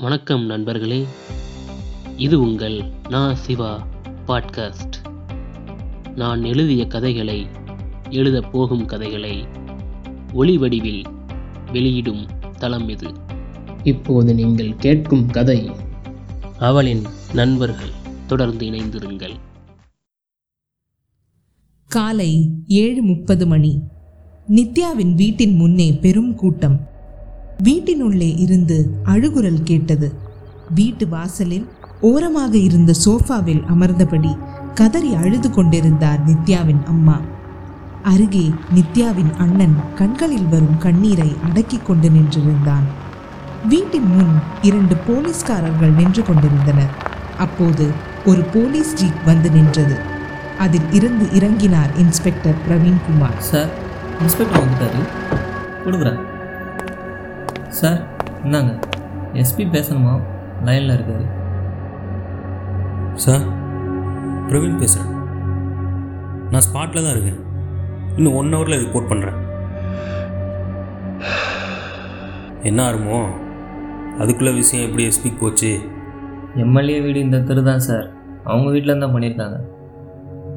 வணக்கம் நண்பர்களே. இது உங்கள் நான் சிவா பாட்காஸ்ட். நான் எழுதிய கதைகளை எழுதப் போகும் கதைகளை ஒளி வடிவில் வெளியிடும் தளம் இது. இப்போது நீங்கள் கேட்கும் கதை அவளின் நண்பர்கள் தொடர்ந்து இணைந்திருங்கள். காலை ஏழு முப்பது மணி. நித்யாவின் வீட்டின் முன்னே பெரும் கூட்டம். வீட்டினுள்ளே இருந்து அழுகுரல் கேட்டது. வீட்டு வாசலில் ஓரமாக இருந்த சோஃபாவில் அமர்ந்தபடி கதறி அழுது கொண்டிருந்தார் நித்யாவின் அம்மா. அருகே நித்யாவின் அண்ணன் கண்களில் வரும் கண்ணீரை அடக்கிக் கொண்டு நின்றிருந்தான். வீட்டின் முன் இரண்டு போலீஸ்காரர்கள் நின்று கொண்டிருந்தனர். அப்போது ஒரு போலீஸ் ஜீப் வந்து நின்றது. அதில் இருந்து இறங்கினார் இன்ஸ்பெக்டர் பிரவீன்குமார். சார் இன்ஸ்பெக்டர் வந்துட்டாரு. கொடுக்குறேன் சார் இந்தாங்க. எஸ்பி பேசணுமா? லைனில் இருக்காரு. சார் பிரவீன் பேசுகிறேன் நான் ஸ்பாட்டில் தான் இருக்கேன். இன்னும் ஒன் ஹவரில் ரிப்போர்ட் பண்ணுறேன் என்ன ஆறுமோ? அதுக்குள்ளே விஷயம் எப்படி எஸ்பிக்கு போச்சு? எம்எல்ஏ வீடு இந்த தெரு தான் சார். அவங்க வீட்டில் தான் பண்ணியிருக்காங்க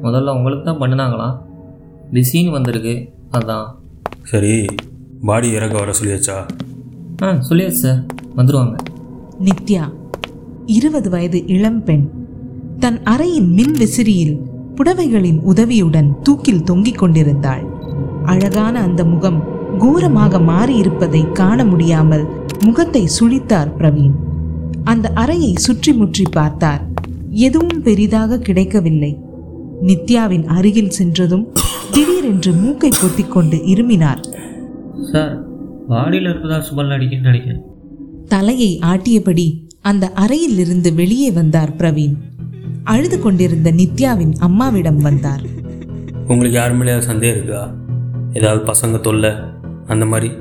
முதல்ல உங்களுக்கு தான் பண்ணினாங்களாம் பிஸின்னு வந்திருக்கு. அதான். சரி பாடி இறக்க வர சொல்லியாச்சா? ஆ சொல்லியாச்சு சார். வந்துடுவாங்க நித்யா இருபது வயது இளம்பெண் தன் அறையின் மின் விசிறியில் புடவைகளின் உதவியுடன் தூக்கில் தொங்கிக் கொண்டிருந்தாள். அழகான அந்த முகம் கோரமாக மாறியிருப்பதை காண முடியாமல் முகத்தை சுழித்தார் பிரவீன். அந்த அறையை சுற்றி முற்றி பார்த்தார். எதுவும் பெரிதாக கிடைக்கவில்லை. நித்யாவின் அருகில் சென்றதும் திடீரென்று மூக்கை பொத்திக்கொண்டு இருமினார். சார் பாடியில் இருப்பதா சுபல் அடிக்கன்னு நினைக்கிறேன் தலையை ஆட்டியபடி அந்த அறையிலிருந்து வெளியே வந்தார் பிரவீன். அழுது கொண்டிருந்த நித்யாவின் அம்மாவிடம் வந்தார். உங்களுக்கு யார் மேலே சந்தேகம் இருக்கா? ஏதாவது பசங்க தொல்லை அந்த மாதிரி?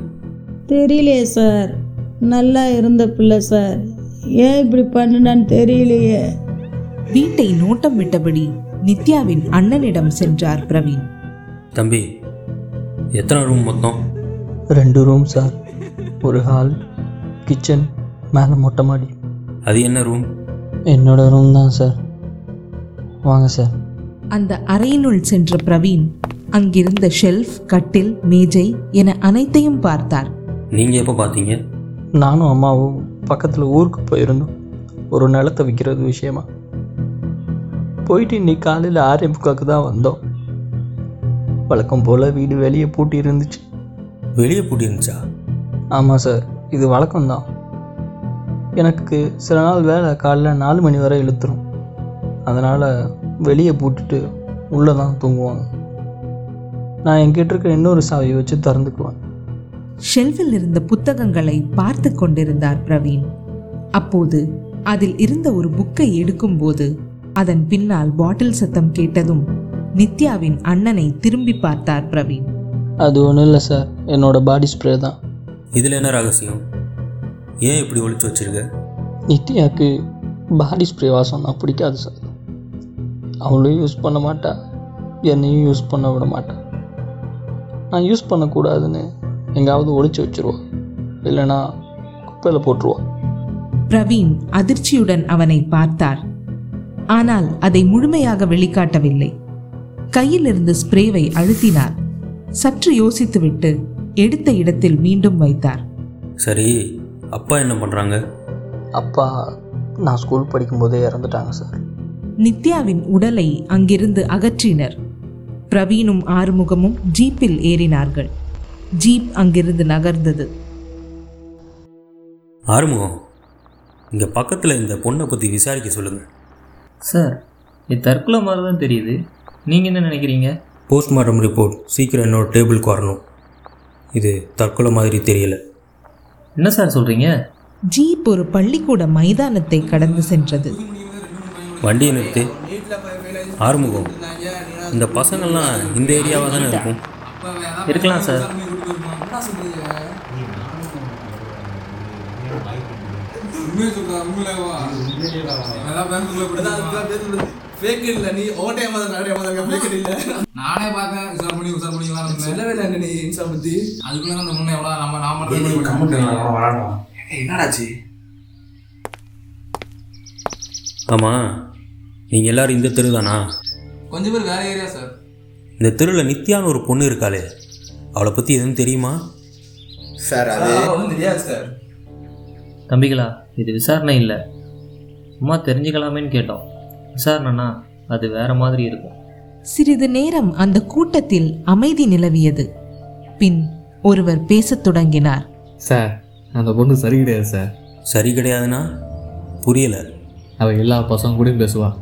தெரியலையே சார். நல்லா இருந்த பிள்ளை சார். ஏன் இப்படி பண்ணுனான்னு தெரியலையே. வீட்டை நோட்டம் விட்டபடி நித்யாவின் அண்ணனிடம் சென்றார் பிரவீன். தம்பி எத்தனை ரூம் மொத்தம்? ரெண்டு ரூம் சார் ஒரு ஹால் கிச்சன் மேலே மொட்டை மாடி. அது என்ன ரூம் என்னோட ரூம் தான் சார் வாங்க சார் அந்த அறையினுள் சென்ற பிரவீன் அங்கிருந்த ஷெல்ஃப் கட்டில் மேஜை என அனைத்தையும் பார்த்தார். நீங்கள் எப்போ பார்த்தீங்க நானும் அம்மாவும் பக்கத்தில் ஊருக்கு போயிருந்தோம். ஒரு நிலத்தை விற்கிறது விஷயமா. போயிட்டு இன்னைக்கு காலையில் ஆறே முக்காக்கு தான் வந்தோம். வழக்கம் போல் வீடு வெளியே பூட்டி இருந்துச்சு வெளியே பூட்டி இருந்துச்சா ஆமாம் சார் இது வழக்கம்தான். எனக்கு சில நாள் வேலை காலைல நாலு மணி வரை இழுத்துரும். அதனால் வெளியே பூட்டிட்டு உள்ளே தான் தூங்குவாங்க. நான் என்கிட்ட இருக்க இன்னொரு சாவியை வச்சு திறந்துக்குவேன். ஷெல்ஃபில் இருந்த புத்தகங்களை பார்த்து கொண்டிருந்தார் பிரவீன். அப்போது அதில் இருந்த ஒரு புக்கை எடுக்கும்போது அதன் பின்னால் பாட்டில் சத்தம் கேட்டதும் நித்யாவின் அண்ணனை திரும்பி பார்த்தார் பிரவீன். அது ஒன்றும் இல்லை சார் என்னோட பாடி ஸ்ப்ரே தான். இதில் என்ன ரகசியம்? ஏன் இப்படி ஒளிச்சு வச்சிருக்க? நித்யாவுக்கு பாடி ஸ்ப்ரே வாசம்னா பிடிக்காது சார் அவளும் யூஸ் பண்ண மாட்டா. என்னையும் யூஸ் பண்ண விட மாட்டா. நான் யூஸ் பண்ணக்கூடாதுன்னு எங்காவது ஒளிச்சு வச்சிருவா. இல்லைன்னா குப்பையில் போட்டுருவா. பிரவீன் அதிர்ச்சியுடன் அவனை பார்த்தார். ஆனால் அதை முழுமையாக வெளிக்காட்டவில்லை. கையில் இருந்த ஸ்ப்ரேவை அழுத்தினார். சற்று யோசித்துவிட்டு எடுத்த இடத்தில் மீண்டும் வைத்தார். சரி அப்பா என்ன பண்ணுறாங்க அப்பா நான் ஸ்கூல் படிக்கும்போதே இறந்துட்டாங்க சார் நித்யாவின் உடலை அங்கிருந்து அகற்றினர். பிரவீனும் ஆறுமுகமும் ஜீப்பில் ஏறினார்கள். ஜீப் அங்கிருந்து நகர்ந்தது. ஆறுமுகம் இங்கே பக்கத்தில் இந்த பொண்ணை பற்றி விசாரிக்க சொல்லுங்கள் சார் இது தற்கொலை மாதிரி தான் தெரியுது. நீங்கள் என்ன நினைக்கிறீங்க? போஸ்ட்மார்ட்டம் ரிப்போர்ட் சீக்கிரம் என்னோட டேபிளுக்கு வரணும். இது தற்கொலை மாதிரி தெரியல. என்ன சார் சொல்கிறீங்க ஜீப் ஒரு பள்ளிக்கூட மைதானத்தை கடந்து சென்றது. வண்டியை நிறுத்து. ஆறுமுகம். இந்த பசங்கள்லாம் இந்த ஏரியாவாக தானே இருக்கும்? இருக்கலாம் சார். ஃபேக் இல்ல நீ ஓட்டே மாதிரி நிறைய மாதிரி ஃபேக் இல்ல. நானே பார்த்தேன் உசார் பண்ணி உசார் பண்ணிக்கலாம் சொல்லவே இல்லை நீ இன்ஸ்டா பத்தி. அதுக்குள்ள அந்த முன்னே எவ்வளோ நம்ம நாம கமெண்ட் என்னடாச்சு? ஆமாம் நீங்கள் எல்லாரும் இந்த தெரு தானா கொஞ்சம் பேர் வேற ஏரியா சார் இந்த தெருவில் நித்யான்னு ஒரு பொண்ணு இருக்காளே. அவளை பற்றி எதுவும் தெரியுமா? சார் அது ஒன்றும் தெரியாது சார் தம்பிகளா இது விசாரணை இல்லை. சும்மா தெரிஞ்சுக்கலாமேன்னு கேட்டோம். விசாரணைனா அது வேற மாதிரி இருக்கும். சிறிது நேரம் அந்த கூட்டத்தில் அமைதி நிலவியது. பின் ஒருவர் பேசத் தொடங்கினார். சார் அந்த பொண்ணு சரி கிடையாது சார். சரி கிடையாதுன்னா? புரியலை. அவள் எல்லா பசங்க கூடயும் பேசுவா.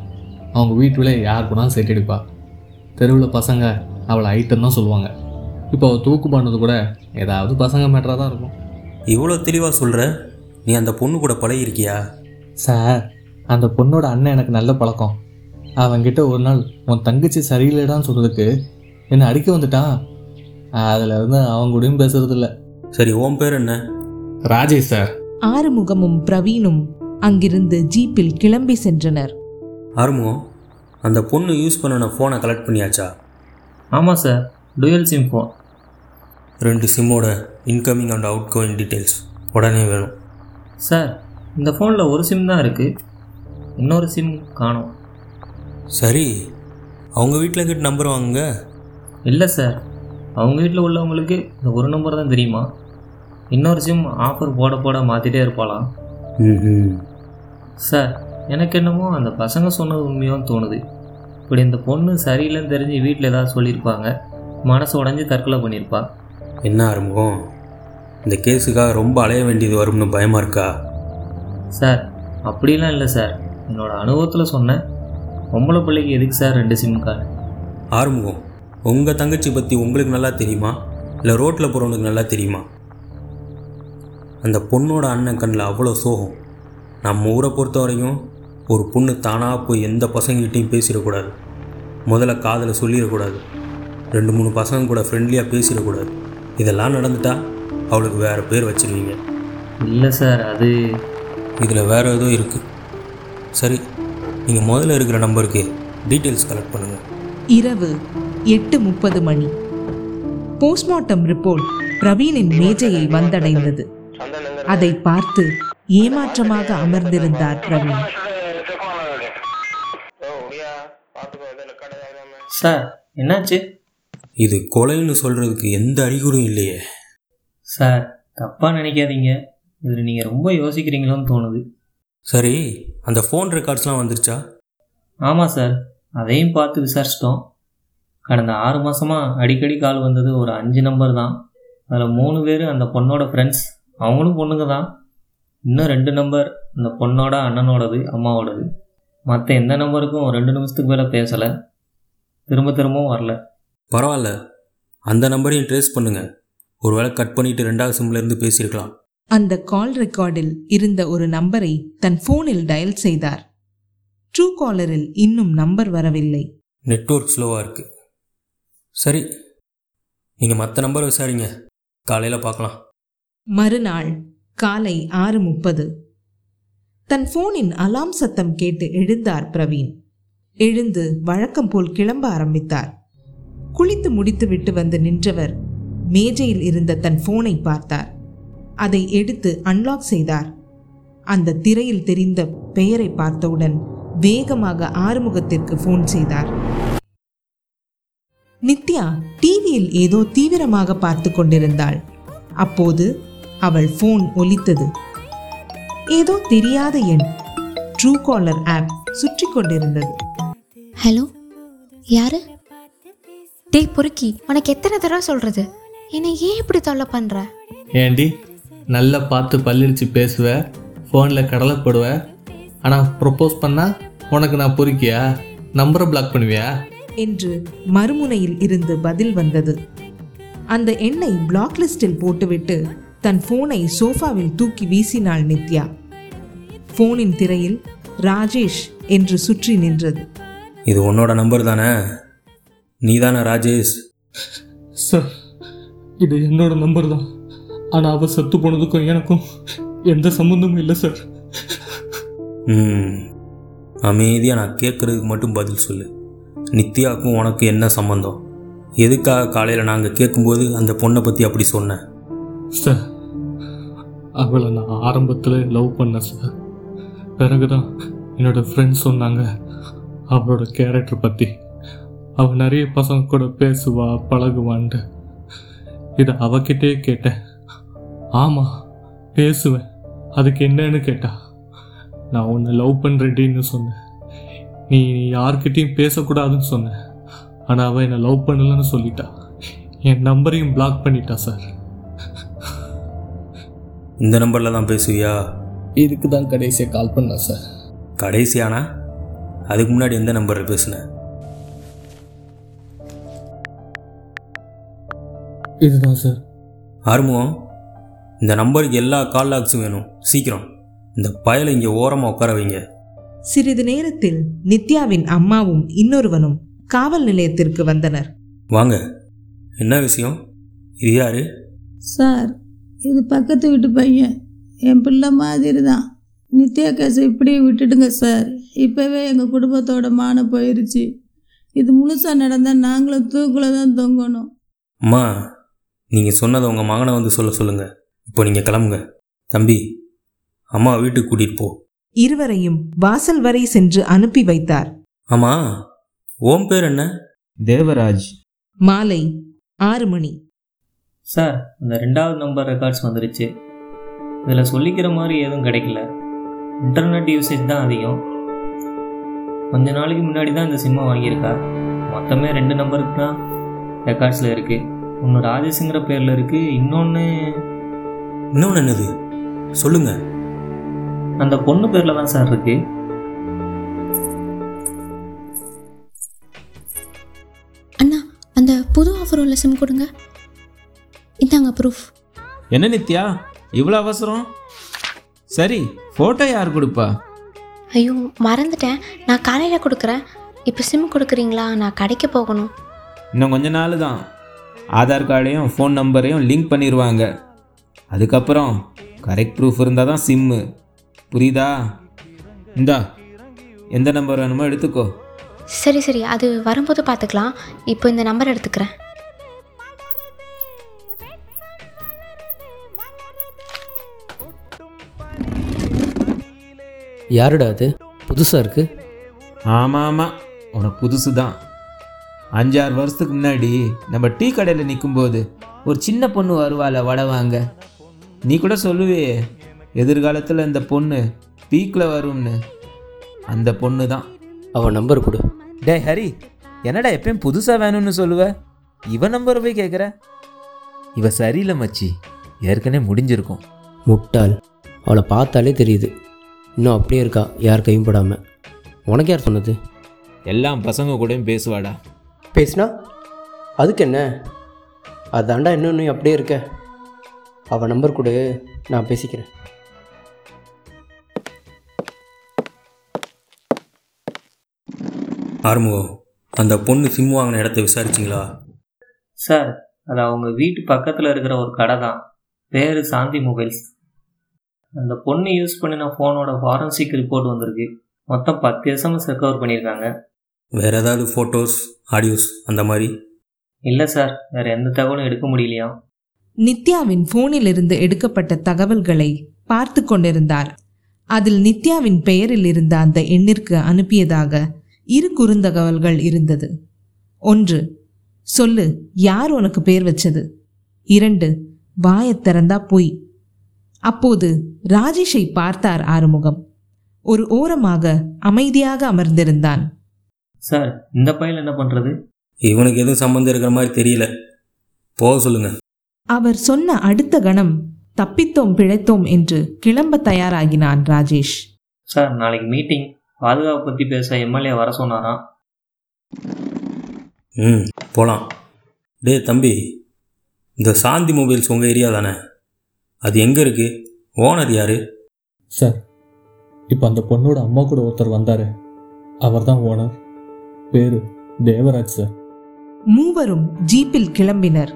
அவங்க வீட்டுல யார் கூடயும் செட் அடிப்பா தெருவில் பசங்க அவளை ஐட்டம் தான் சொல்லுவாங்க. இப்போ அவள் தூக்கு பண்ணது கூட ஏதாவது பசங்க மேட்டராக தான் இருக்கும். இவ்வளோ தெளிவாக சொல்கிற நீ அந்த பொண்ணு கூட பழகிருக்கியா சார் அந்த பொண்ணோட அண்ணன் எனக்கு நல்ல பழக்கம். அவன்கிட்ட ஒரு நாள் உன் தங்கச்சி சரியில்லைடான்னு சொல்கிறதுக்கு என்னை அடிக்க வந்துட்டான். அதில் இருந்து அவங்க கூடயும் பேசுறது இல்லை சரி உன் பேர் என்ன? ராஜேஷ் சார். ஆறுமுகமும் பிரவீனும் அங்கிருந்து ஜீப்பில் கிளம்பி சென்றனர். ஆறுமுகம் அந்த பொண்ணு யூஸ் பண்ணின ஃபோனை கலெக்ட் பண்ணியாச்சா? ஆமாம் சார் டுயல் சிம் ஃபோன் ரெண்டு சிம்மோட incoming and outgoing details உடனே வேணும். சார் இந்த ஃபோனில் ஒரு சிம் தான் இருக்குது இன்னொரு சிம் காணோம். சரி அவங்க வீட்டில் கிட்ட நம்பர் வாங்குங்க. இல்லை சார். அவங்க வீட்டில் உள்ளவங்களுக்கு இந்த ஒரு நம்பர் தான் தெரியுமா? இன்னொரு சிம் ஆஃபர் போட போட மாற்றிட்டே இருப்பாளாம். ம் சார் எனக்கு என்னமோ அந்த பசங்க சொன்னது உண்மையோன்னு தோணுது. இப்படி இந்த பொண்ணு சரியில்லைன்னு தெரிஞ்சு வீட்டில் ஏதாவது சொல்லியிருப்பாங்க. மனசு உடஞ்சி தற்கொலை பண்ணியிருப்பா. என்ன ஆறுமுகம்? இந்த கேஸுக்காக ரொம்ப அலைய வேண்டியது வரும்னு பயமாக இருக்கா? சார் அப்படிலாம் இல்லை சார். என்னோட அனுபவத்தில் சொன்னேன். பொம்பளை பிள்ளைக்கு எதுக்கு சார் ரெண்டு சிம் கார்டு ஆறுமுகம் உங்கள் தங்கச்சி பற்றி உங்களுக்கு நல்லா தெரியுமா? இல்லை ரோட்டில் போகிறவனுக்கு நல்லா தெரியுமா? அந்த பொண்ணோட அண்ணன் கண்ணில் அவ்வளோ சோகம். நம்ம ஊரை பொறுத்த வரைக்கும் ஒரு பொண்ணு தானாக போய் எந்த பசங்ககிட்டையும் பேசிடக்கூடாது. முதல்ல காதில் சொல்லிடக்கூடாது. ரெண்டு மூணு பசங்க கூட ஃப்ரெண்ட்லியாக பேசிடக்கூடாது. இதெல்லாம் நடந்துட்டா அவளுக்கு வேறு பேர் வச்சிருவீங்க. இல்லை சார் அது இதில் வேறு ஏதோ இருக்குது சரி நீங்கள் முதல்ல இருக்கிற நம்பருக்கு டீட்டெயில்ஸ் கலெக்ட் பண்ணுங்கள் இரவு எட்டு முப்பது மணி. போஸ்ட்மார்ட்டம் ரிப்போர்ட் பிரவீனின் மேஜையை வந்தடைந்தது. அதை பார்த்து ஏமாற்றமாக அமர்ந்திருந்தார் பிரவீன். சார் என்னாச்சு? இது கொலைன்னு சொல்கிறதுக்கு எந்த அறிகுறியும் இல்லையே. சார் தப்பாக நினைக்காதீங்க. இதில் நீங்கள் ரொம்ப யோசிக்கிறீங்களோன்னு தோணுது. சரி அந்த ஃபோன் ரெக்கார்ட்ஸ்லாம் வந்துருச்சா? ஆமாம் சார் அதையும் பார்த்து விசாரிச்சிட்டோம். கடந்த ஆறு மாதமாக அடிக்கடி கால் வந்தது ஒரு அஞ்சு நம்பர் தான். அதில் மூணு பேர் அந்த பொண்ணோட ஃப்ரெண்ட்ஸ் அவங்களும் பொண்ணுங்க தான். இன்னும் ரெண்டு நம்பர் அந்த பொண்ணோட அண்ணனோடது அம்மாவோடது. மற்ற எந்த நம்பருக்கும் ரெண்டு நிமிஷத்துக்கு மேலே பேசலை. திரும்ப திரும்பவும் வரல. பரவாயில்ல. அந்த நம்பரையும் ட்ரேஸ் பண்ணுங்கள் ஒருவேளை கட் பண்ணிவிட்டு ரெண்டாவது சிம்லேருந்து பேசியிருக்கலாம். அந்த கால் ரெக்கார்டில் இருந்த ஒரு நம்பரை தன் போனில் டயல் செய்தார். ட்ரூ காலரில் இன்னும் நம்பர் வரவில்லை. நெட்வொர்க் ஸ்லோவாக இருக்குது சரி நீங்கள் மற்ற நம்பர் விசாரிங்க. காலையில் பார்க்கலாம் மறுநாள் காலை ஆறு முப்பது. தன் போனின் அலாம் சத்தம் கேட்டு எழுந்தார் பிரவீன். எழுந்து வழக்கம் போல் கிளம்ப ஆரம்பித்தார். குளித்து முடித்துவிட்டு வந்து நின்றவர் மேஜையில் இருந்த தன் போனை பார்த்தார். அதை எடுத்து அன்லாக் செய்தார். அந்த திரையில் தெரிந்த பெயரை பார்த்தவுடன் வேகமாக ஆறுமுகத்திற்கு ஃபோன் செய்தார். நித்யா டிவியில் ஏதோ தீவிரமாக பார்த்து கொண்டிருந்தாள். அப்போது அவள் ஃபோன் ஒலித்தது. ஏதோ தெரியாத எண் ட்ரூ காலர் ஆப் சுற்றி கொண்டிருந்தது. ஹலோ யாரு? டேய் பொறுக்கி உனக்கு எத்தனை தடவை சொல்றது? என்னை ஏன் இப்படி தொல்லை பண்ற? ஏண்டி? நல்லா பார்த்து பல்லிடிச்சு பேசுவ ஃபோனில் கடலைப்படுவ. ஆனால் ப்ரொப்போஸ் பண்ணால் உனக்கு நான் பொறுக்கியா? நம்பரை பிளாக் பண்ணுவியா? என்று மறுமுனையில் இருந்து பதில் வந்தது. அந்த எண்ணை பிளாக் லிஸ்டில் போட்டுவிட்டு தன் போனை சோஃபாவில் தூக்கி வீசினாள் நித்யா. போனின் திரையில் ராஜேஷ் என்று சுற்றி நின்றது. இது உன்னோட நம்பர் தானே? நீ தானே ராஜேஷ்? சார் இது என்னோட நம்பர் தான். ஆனால் அவள் செத்து போனதுக்கும் எனக்கும் எந்த சம்மந்தமும் இல்லை சார் ம். அமைதியாக நான் கேட்குறதுக்கு மட்டும் பதில் சொல்லு. நித்யாவுக்கும் உனக்கு என்ன சம்மந்தம் எதுக்காக காலையில் நாங்கள் கேட்கும்போது அந்த பொண்ணை பற்றி அப்படி சொன்னேன் சார் அவளை நான் ஆரம்பத்தில் லவ் பண்ணேன் சார் பிறகுதான் என்னோட ஃப்ரெண்ட்ஸ் சொன்னாங்க அவளோட கேரக்டர் பற்றி அவள் நிறைய பசங்க கூட பேசுவா பழகுவான்ட்டு. இதை அவகிட்டே கேட்டேன். ஆமாம் பேசுவேன். அதுக்கு என்னன்னு கேட்டா நான் உன்னை லவ் பண்ணுறேன்னு சொன்னேன். நீ நீ யார்கிட்டயும் பேசக்கூடாதுன்னு சொன்னேன். ஆனால் அவள் என்னை லவ் பண்ணலன்னு சொல்லிட்டா. என் நம்பரையும் பிளாக் பண்ணிட்டா சார் இந்த நம்பரில் தான் பேசுவியா? இதுக்கு தான் கடைசியாக கால் பண்ணேன் சார் கடைசியானா? அதுக்கு முன்னாடி எந்த நம்பரில் பேசுன? இதுதான் சார் ஆறுமுகம் இந்த நம்பருக்கு எல்லா கால் லாக்ஸும் வேணும். சீக்கிரம். இந்த பயலை இங்கே ஓரமாக உட்கார வைங்க. சிறிது நேரத்தில் நித்யாவின் அம்மாவும் இன்னொருவனும் காவல் நிலையத்திற்கு வந்தனர். வாங்க. என்ன விஷயம்? இது யாரு? சார் இது பக்கத்து வீட்டு பையன். என் பிள்ளை மாதிரி தான் நித்யா கேஸை இப்படியே விட்டுடுங்க சார். இப்போவே எங்கள் குடும்பத்தோட மானம் போயிருச்சு. இது முழுசாக நடந்தால் நாங்களும் தூக்கில் தான் தொங்கணும். அம்மா நீங்கள் சொன்னதை உங்கள் மகனை வந்து சொல்ல சொல்லுங்கள் இப்போ நீங்கள் கிளம்புங்க. தம்பி அம்மா வீட்டுக்கு கூட்டிகிட்டு போ. இருவரையும் வாசல் வரை சென்று அனுப்பி வைத்தார். ஆமாம் ஓம் பேர் என்ன? தேவராஜ். மாலை ஆறு மணி. சார் இந்த ரெண்டாவது நம்பர் ரெக்கார்ட்ஸ் வந்துருச்சு. இதில் சொல்லிக்கிற மாதிரி எதுவும் கிடைக்கல. இன்டர்நெட் யூசேஜ் தான் அதிகம். கொஞ்ச நாளைக்கு முன்னாடி தான் இந்த சிம்மை வாங்கியிருக்கா. மொத்தமே ரெண்டு நம்பருக்கு தான் ரெக்கார்ட்ஸில் இருக்குது ஒன்று ராஜேஷுங்கிற பேரில் இருக்குது இன்னொன்று இன்னொன்று என்னது? சொல்லுங்கள் அந்த பொண்ணு பேரில் தான் சார் இருக்குது அண்ணா அந்த புது ஆஃபர் உள்ள சிம் கொடுங்க. இந்தாங்க ப்ரூஃப் என்ன நித்யா? இவ்வளோ அவசரம்? சரி ஃபோட்டோ யார் கொடுப்பா? ஐயோ மறந்துட்டேன். நான் காலையில் கொடுக்குறேன். இப்போ சிம் கொடுக்குறீங்களா? நான் கடைக்கு போகணும். இன்னும் கொஞ்ச நாள் தான் ஆதார் கார்டையும் ஃபோன் நம்பரையும் லிங்க் பண்ணிடுவாங்க அதுக்கப்புறம் கரெக்ட் ப்ரூஃப் இருந்தால் தான் சிம்மு புரியுதா? இந்தா எந்த நம்பர் வேணுமோ எடுத்துக்கோ. சரி சரி. அது வரும்போது பார்த்துக்கலாம் இப்போ இந்த நம்பர் எடுத்துக்கிறேன். யாருடா அது? புதுசாக இருக்கு? ஆமாம் ஆமாம் உனக்கு புதுசு தான் அஞ்சாறு வருஷத்துக்கு முன்னாடி நம்ம டீ கடையில் நிற்கும்போது ஒரு சின்ன பொண்ணு வருவாள் வடை வாங்க. நீ கூட சொல்லுவே எதிர்காலத்தில் இந்த பொண்ணு பீக்கில் வரும்னு. அந்த பொண்ணு தான். அவன் நம்பர் கொடு. டே ஹரி என்னடா எப்பயும் புதுசாக வேணும்னு சொல்லுவ? இவ நம்பர் போய் கேட்குற இவ சரியில்லை மச்சி. ஏற்கனவே முடிஞ்சிருக்கும். முட்டாள். அவளை பார்த்தாலே தெரியுது. இன்னும் அப்படியே இருக்கா யார் கையும் படாமல் உனக்கு யார் சொன்னது? எல்லாம் பசங்க கூடயும் பேசுவாடா. பேசுனா? அதுக்கு என்ன? அதாண்டா இன்னும் நீ அப்படியே இருக்க. அவள் நம்பர் கொடு நான் பேசிக்கிறேன். ஆறுமுகம் அந்த பொண்ணு சிம் வாங்கின இடத்த விசாரிச்சிங்களா? சார் அது அவங்க வீட்டு பக்கத்தில் இருக்கிற ஒரு கடை தான். பேர் சாந்தி மொபைல்ஸ். அந்த பொண்ணு யூஸ் பண்ணின ஃபோனோட ஃபாரன்சிக் ரிப்போர்ட் வந்திருக்கு. மொத்தம் பத்து எஸ்எம்எஸ் ரெக்கவர் பண்ணியிருக்காங்க. வேறு ஏதாவது ஃபோட்டோஸ் ஆடியோஸ் அந்த மாதிரி? இல்லை சார் வேறு எந்த தகவலும் எடுக்க முடியலையா? நித்யாவின் போனிலிருந்து எடுக்கப்பட்ட தகவல்களை பார்த்து கொண்டிருந்தார் அதில் நித்யாவின் பெயரில் இருந்த அந்த எண்ணிற்கு அனுப்பியதாக இரு குறுந்தகவல்கள் இருந்தது. ஒன்று சொல்லு யார் உனக்கு பேர் வச்சது? இரண்டு வாயத் திறந்தா பொய். அப்போது ராஜேஷை பார்த்தார் ஆறுமுகம். ஒரு ஓரமாக அமைதியாக அமர்ந்திருந்தான். சார் இந்த பையன் என்ன பண்ணுறது இவனுக்கு எதுவும் சம்மந்தம் இருக்கிற மாதிரி தெரியல. போக சொல்லுங்க. அவர் சொன்ன அடுத்த கணம் தப்பித்தோம் பிழைத்தோம் என்று கிளம்ப தயாராகினான் ராஜேஷ். சார் நாளைக்கு மீட்டிங். பாதுகாப்பு பற்றி பேச எம்எல்ஏ வர சொன்னாராம் ம் போகலாம் டேய் தம்பி இந்த சாந்தி மொபைல்ஸ் உங்கள் ஏரியா தானே? அது எங்கே இருக்குது ஓனர் யார்? சார் இப்போ அந்த பொண்ணோட அம்மா கூட ஒருத்தர் வந்தார். அவர் தான் ஓனர். பேர் தேவராஜ் சார். மூவரும் ஜீப்பில் கிளம்பினர்.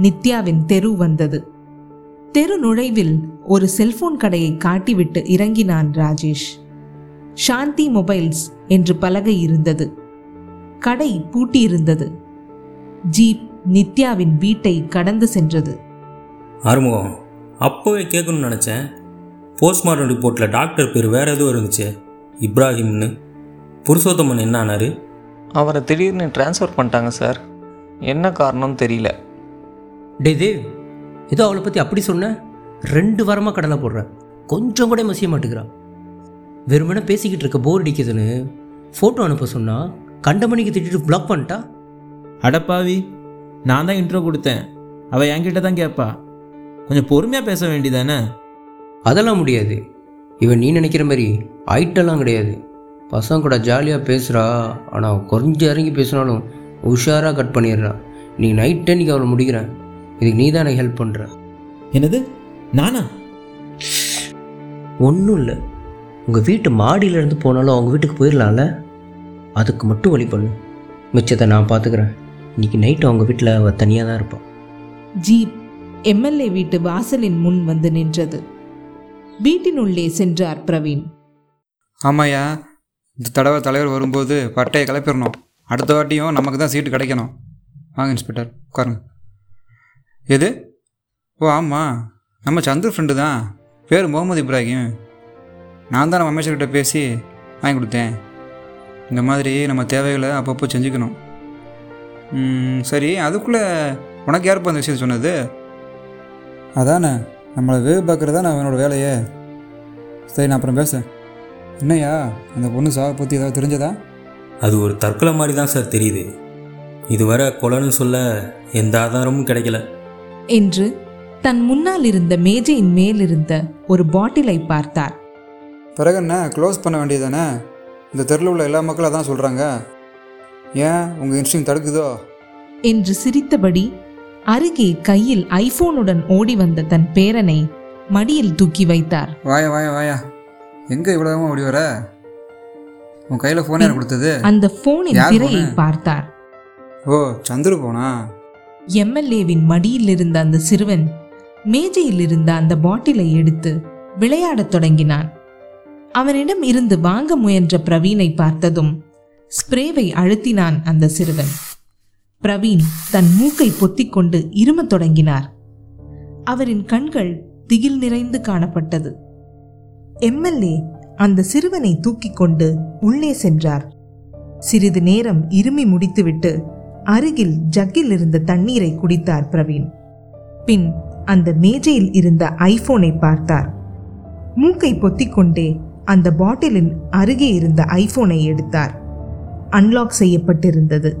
நித்யாவின் தெரு வந்தது. தெரு நுழைவில் ஒரு செல்போன் கடையை காட்டிவிட்டு இறங்கினான் ராஜேஷ். சாந்தி மொபைல்ஸ் என்று பலகை இருந்தது. கடை பூட்டியிருந்தது. ஜீப் நித்யாவின் வீட்டை கடந்து சென்றது. ஆறுமுகம் அப்போவே கேட்கணும்னு நினச்சேன். போஸ்ட்மார்ட்டம் ரிப்போர்ட்டில் டாக்டர் பேர் வேறு எதுவும் இருந்துச்சு. இப்ராஹிம்னு. புருஷோத்தமன் என்ன ஆனாரு? அவரை திடீர்னு ட்ரான்ஸ்ஃபர் பண்ணிட்டாங்க சார். என்ன காரணம்னு தெரியல. டே தேவ் ஏதோ அவளை பற்றி அப்படி சொன்ன? ரெண்டு வாரமாக கடலை போடுறேன் கொஞ்சம் கூட மசிய மாட்டேங்கிறான் வெறுமனே பேசிக்கிட்டு இருக்க போர் அடிக்குதுன்னு ஃபோட்டோ அனுப்ப சொன்னா கண்டமணிக்கு திட்டிட்டு பிளாக் பண்ணிட்டா? அடப்பாவி நான் தான் இன்ட்ரோ கொடுத்தேன். அவள் என்கிட்ட தான் கேட்பா கொஞ்சம் பொறுமையாக பேச வேண்டியதானே? அதெல்லாம் முடியாது. இவன் நீ நினைக்கிற மாதிரி ஐட்டெல்லாம் கிடையாது. பசங்க கூட ஜாலியாக பேசுகிறா ஆனால் கொஞ்சம் இறங்கி பேசினாலும் உஷாராக கட் பண்ணிடுறான் நீ நைட்டே நீ அவளை முடிக்கிறேன். இதுக்கு நீ தான் ஹெல்ப் பண்ணுற என்னது? நானா? ஒன்றும் இல்லை. உங்கள் வீட்டு மாடியிலேருந்து போனாலும் அவங்க வீட்டுக்கு போயிடலாம்ல அதுக்கு மட்டும் வழி பண்ணு. மிச்சத்தை நான் பார்த்துக்கிறேன் இன்னைக்கு நைட்டு அவங்க வீட்டில் அவள் தனியாக தான் இருப்பான் ஜீப் எம்எல்ஏ வீட்டு வாசலின் முன் வந்து நின்றது. வீட்டினுள்ளே சென்றார் பிரவீன். ஆமாய்யா. இந்த தடவை தலைவர் வரும்போது பட்டையை கிளப்பிடணும். அடுத்த வாட்டியும் நமக்கு தான் சீட்டு கிடைக்கணும். வாங்க இன்ஸ்பெக்டர். உட்காருங்க. எது? ஓ ஆமாம் நம்ம சந்திர ஃப்ரெண்டு தான். பேர் முகமது இப்ராஹிம். நான் தான் நம்ம அமைச்சர்கிட்ட பேசி வாங்கி கொடுத்தேன். இந்த மாதிரி நம்ம தேவைகளை அப்பப்போ செஞ்சுக்கணும். சரி அதுக்குள்ளே உனக்கு யாருப்பா அந்த விஷயத்தை சொன்னது? அதானே நம்மளை வேவு பார்க்குறது தான் என்னோட வேலையே. சரி நான் அப்புறம் பேசுகிறேன் என்னய்யா அந்த பொண்ணு சாவை பற்றி ஏதாவது தெரிஞ்சதா? அது ஒரு தற்கொலை மாதிரி தான் சார் தெரியுது. இதுவரை கொலைன்னு சொல்ல எந்த ஆதாரமும் கிடைக்கல. என்று தன் முன்னால் இருந்த மேஜையின் மேலிருந்த ஒரு பாட்டிலை பார்த்தார். பிறகு என்ன க்ளோஸ் பண்ண வேண்டியதானே இந்த தெருவில் உள்ள எல்லா மக்களும் அதான் சொல்கிறாங்க ஏன்? உங்கள் இன்ஸ்டிங் தடுக்குதோ? என்று சிரித்தபடி அருகே கையில் ஐபோனுடன் ஓடி வந்த தன் பேரனை மடியில் தூக்கி வைத்தார். வாயா வாயா வாயா. எங்கே இவ்வளோ ஓடி வர? உன் கையில் ஃபோன் யார் கொடுத்தது? அந்த போனின் யார் திரையை? பார்த்தார். ஓ சந்துரு போனா எம்எல்ஏவின் மடியில் இருந்த அந்த சிறுவன் மேஜையில் இருந்த அந்த பாட்டிலை எடுத்து விளையாடத் தொடங்கினான். அவனிடம் இருந்து வாங்க முயன்ற பிரவீனை பார்த்ததும் ஸ்ப்ரேவை அழுத்தினான் அந்த சிறுவன். பிரவீன் தன் மூக்கை பொத்திக்கொண்டு இருமத் தொடங்கினார். அவரின் கண்கள் திகில் நிறைந்து காணப்பட்டது. எம்எல்ஏ அந்த சிறுவனை தூக்கிக் கொண்டு உள்ளே சென்றார். சிறிது நேரம் இருமி முடித்துவிட்டு அருகில் ஜக்கில் இருந்த தண்ணீரை குடித்தார் பிரவீன். பின் அந்த மேஜையில் இருந்த ஐபோனை பார்த்தார். மூக்கை பொத்திக்கொண்டே அந்த பாட்டிலின் அருகே இருந்த ஐபோனை எடுத்தார். அன்லாக் செய்யப்பட்டிருந்தது.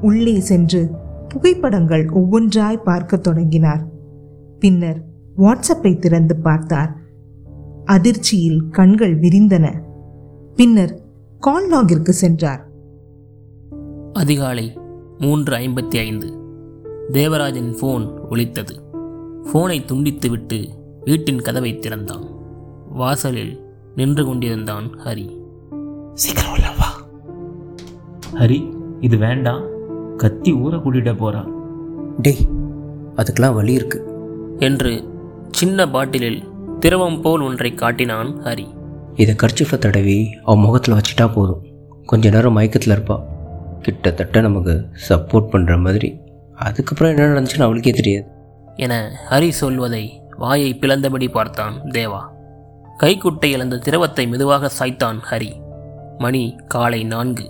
உள்ளே சென்று புகைப்படங்கள் ஒவ்வொன்றாய் பார்க்கத் தொடங்கினார். பின்னர் வாட்ஸ்அப்பை திறந்து பார்த்தார். அதிர்ச்சியில் கண்கள் விரிந்தன. பின்னர் கால் லாகிற்கு சென்றார். அதிகாலை மூன்று ஐம்பத்தி ஐந்து. தேவராஜன் ஃபோன் ஒலித்தது. ஃபோனை துண்டித்துவிட்டு வீட்டின் கதவை திறந்தான். வாசலில் நின்று கொண்டிருந்தான் ஹரி. சீக்கிரம் உள்ள வா. ஹரி இது வேண்டாம். கத்தி ஊரை கூட்டிகிட்ட போறா. டேய் அதுக்கெல்லாம் வழி இருக்கு. என்று சின்ன பாட்டிலில் திரவம் போல் ஒன்றை காட்டினான் ஹரி. இதை கர்ச்சிஃபில் தடவி அவன் முகத்தில் வச்சுட்டா போதும். கொஞ்ச நேரம் மயக்கத்தில் இருப்பா. கிட்டத்தட்ட நமக்கு சப்போர்ட் பண்ணுற மாதிரி. அதுக்கப்புறம் என்ன நடந்துச்சுன்னு அவளுக்கே தெரியாது. என ஹரி சொல்வதை வாயை பிளந்தபடி பார்த்தான் தேவா. கைக்குட்டையில் அந்த திரவத்தை மெதுவாக சாய்த்தான் ஹரி. மணி காலை நான்கு.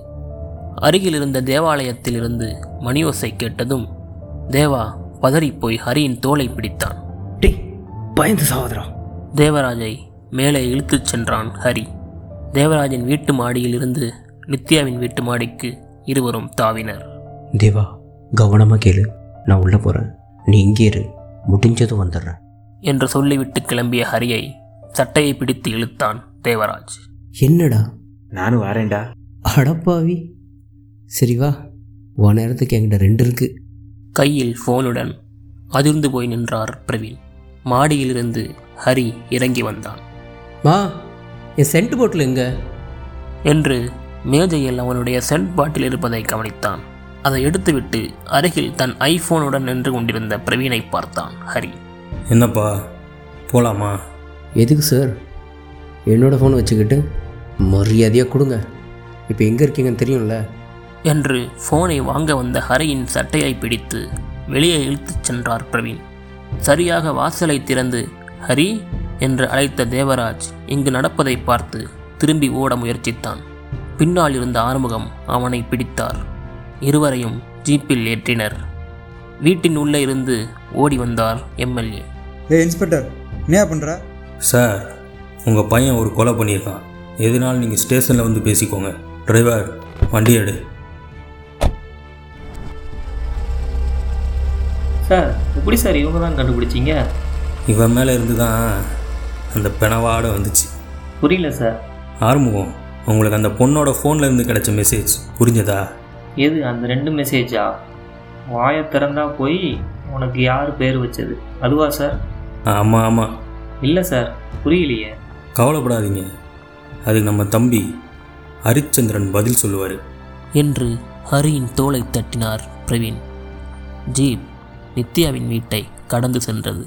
அருகில் இருந்த தேவாலயத்திலிருந்து மணியோசை கேட்டதும் தேவா பதறிப்போய் ஹரியின் தோலை பிடித்தான். பயந்து சாவதுரா தேவராஜை மேலே இழுத்துச் சென்றான் ஹரி. தேவராஜின் வீட்டு மாடியில் இருந்து நித்யாவின் வீட்டு மாடிக்கு இருவரும் தாவினர். தேவா கவனமாக கேளு. நான் உள்ளே போகிறேன் நீ இங்கே இரு. முடிஞ்சதும் வந்துடுறேன். என்று சொல்லிவிட்டு கிளம்பிய ஹரியை சட்டையை பிடித்து இழுத்தான் தேவராஜ். என்னடா? நானும் வரேன்டா. அடப்பாவி சரி வா. உன் நேரத்துக்கு என்கிட்ட ரெண்டு இருக்கு. கையில் ஃபோனுடன் அதிர்ந்து போய் நின்றார் பிரவீன். மாடியிலிருந்து ஹரி இறங்கி வந்தான். மா என் சென்ட் போட்டில் எங்க? என்று மேஜையில் அவனுடைய சென்ட் பாட்டில் இருப்பதை கவனித்தான். அதை எடுத்துவிட்டு அருகில் தன் ஐபோனுடன் நின்று கொண்டிருந்த பிரவீனை பார்த்தான் ஹரி. என்னப்பா போகலாமா எதுக்கு சார்? என்னோட ஃபோன் வச்சுக்கிட்டு மரியாதையாக கொடுங்க. இப்போ எங்கே இருக்கீங்கன்னு தெரியும்ல? என்று ஃபோனை வாங்க வந்த ஹரியின் சட்டையை பிடித்து வெளியே இழுத்துச் சென்றார் பிரவீன். சரியாக வாசலை திறந்து ஹரி என்று அழைத்த தேவராஜ் இங்கு நடப்பதை பார்த்து திரும்பி ஓட முயற்சித்தான். பின்னால் இருந்த ஆறுமுகம் அவனை பிடித்தார். இருவரையும் ஜீப்பில் ஏற்றினர். வீட்டின் உள்ளே இருந்து ஓடி வந்தார் எம்எல்ஏ. ஏ இன்ஸ்பெக்டர் என்ன பண்ணுற சார் உங்கள் பையன் ஒரு கொலை பண்ணியிருக்கான். எதுனாலும் நீங்கள் ஸ்டேஷனில் வந்து பேசிக்கோங்க. டிரைவர் வண்டி எடு. சார் எப்படி சார் இவங்க தான் கண்டுபிடிச்சிங்க? இவன் மேலே இருந்து தான் அந்த பிணவாட வந்துச்சு. புரியல சார். ஆறுமுகம் உங்களுக்கு அந்த பொண்ணோட ஃபோனில் இருந்து கிடைச்ச மெசேஜ் புரிஞ்சதா? எது அந்த ரெண்டு மெசேஜா வாயை திறந்தா போய் உனக்கு யார் பேர் வச்சது? அதுவா சார் ஆமாம் ஆமாம் இல்லை சார் புரியலையே. கவலைப்படாதீங்க. அதுக்கு நம்ம தம்பி ஹரிச்சந்திரன் பதில் சொல்லுவார். என்று ஹரியின் தோளை தட்டினார் பிரவீன். ஜீப் நித்யாவின் வீட்டை கடந்து சென்றது.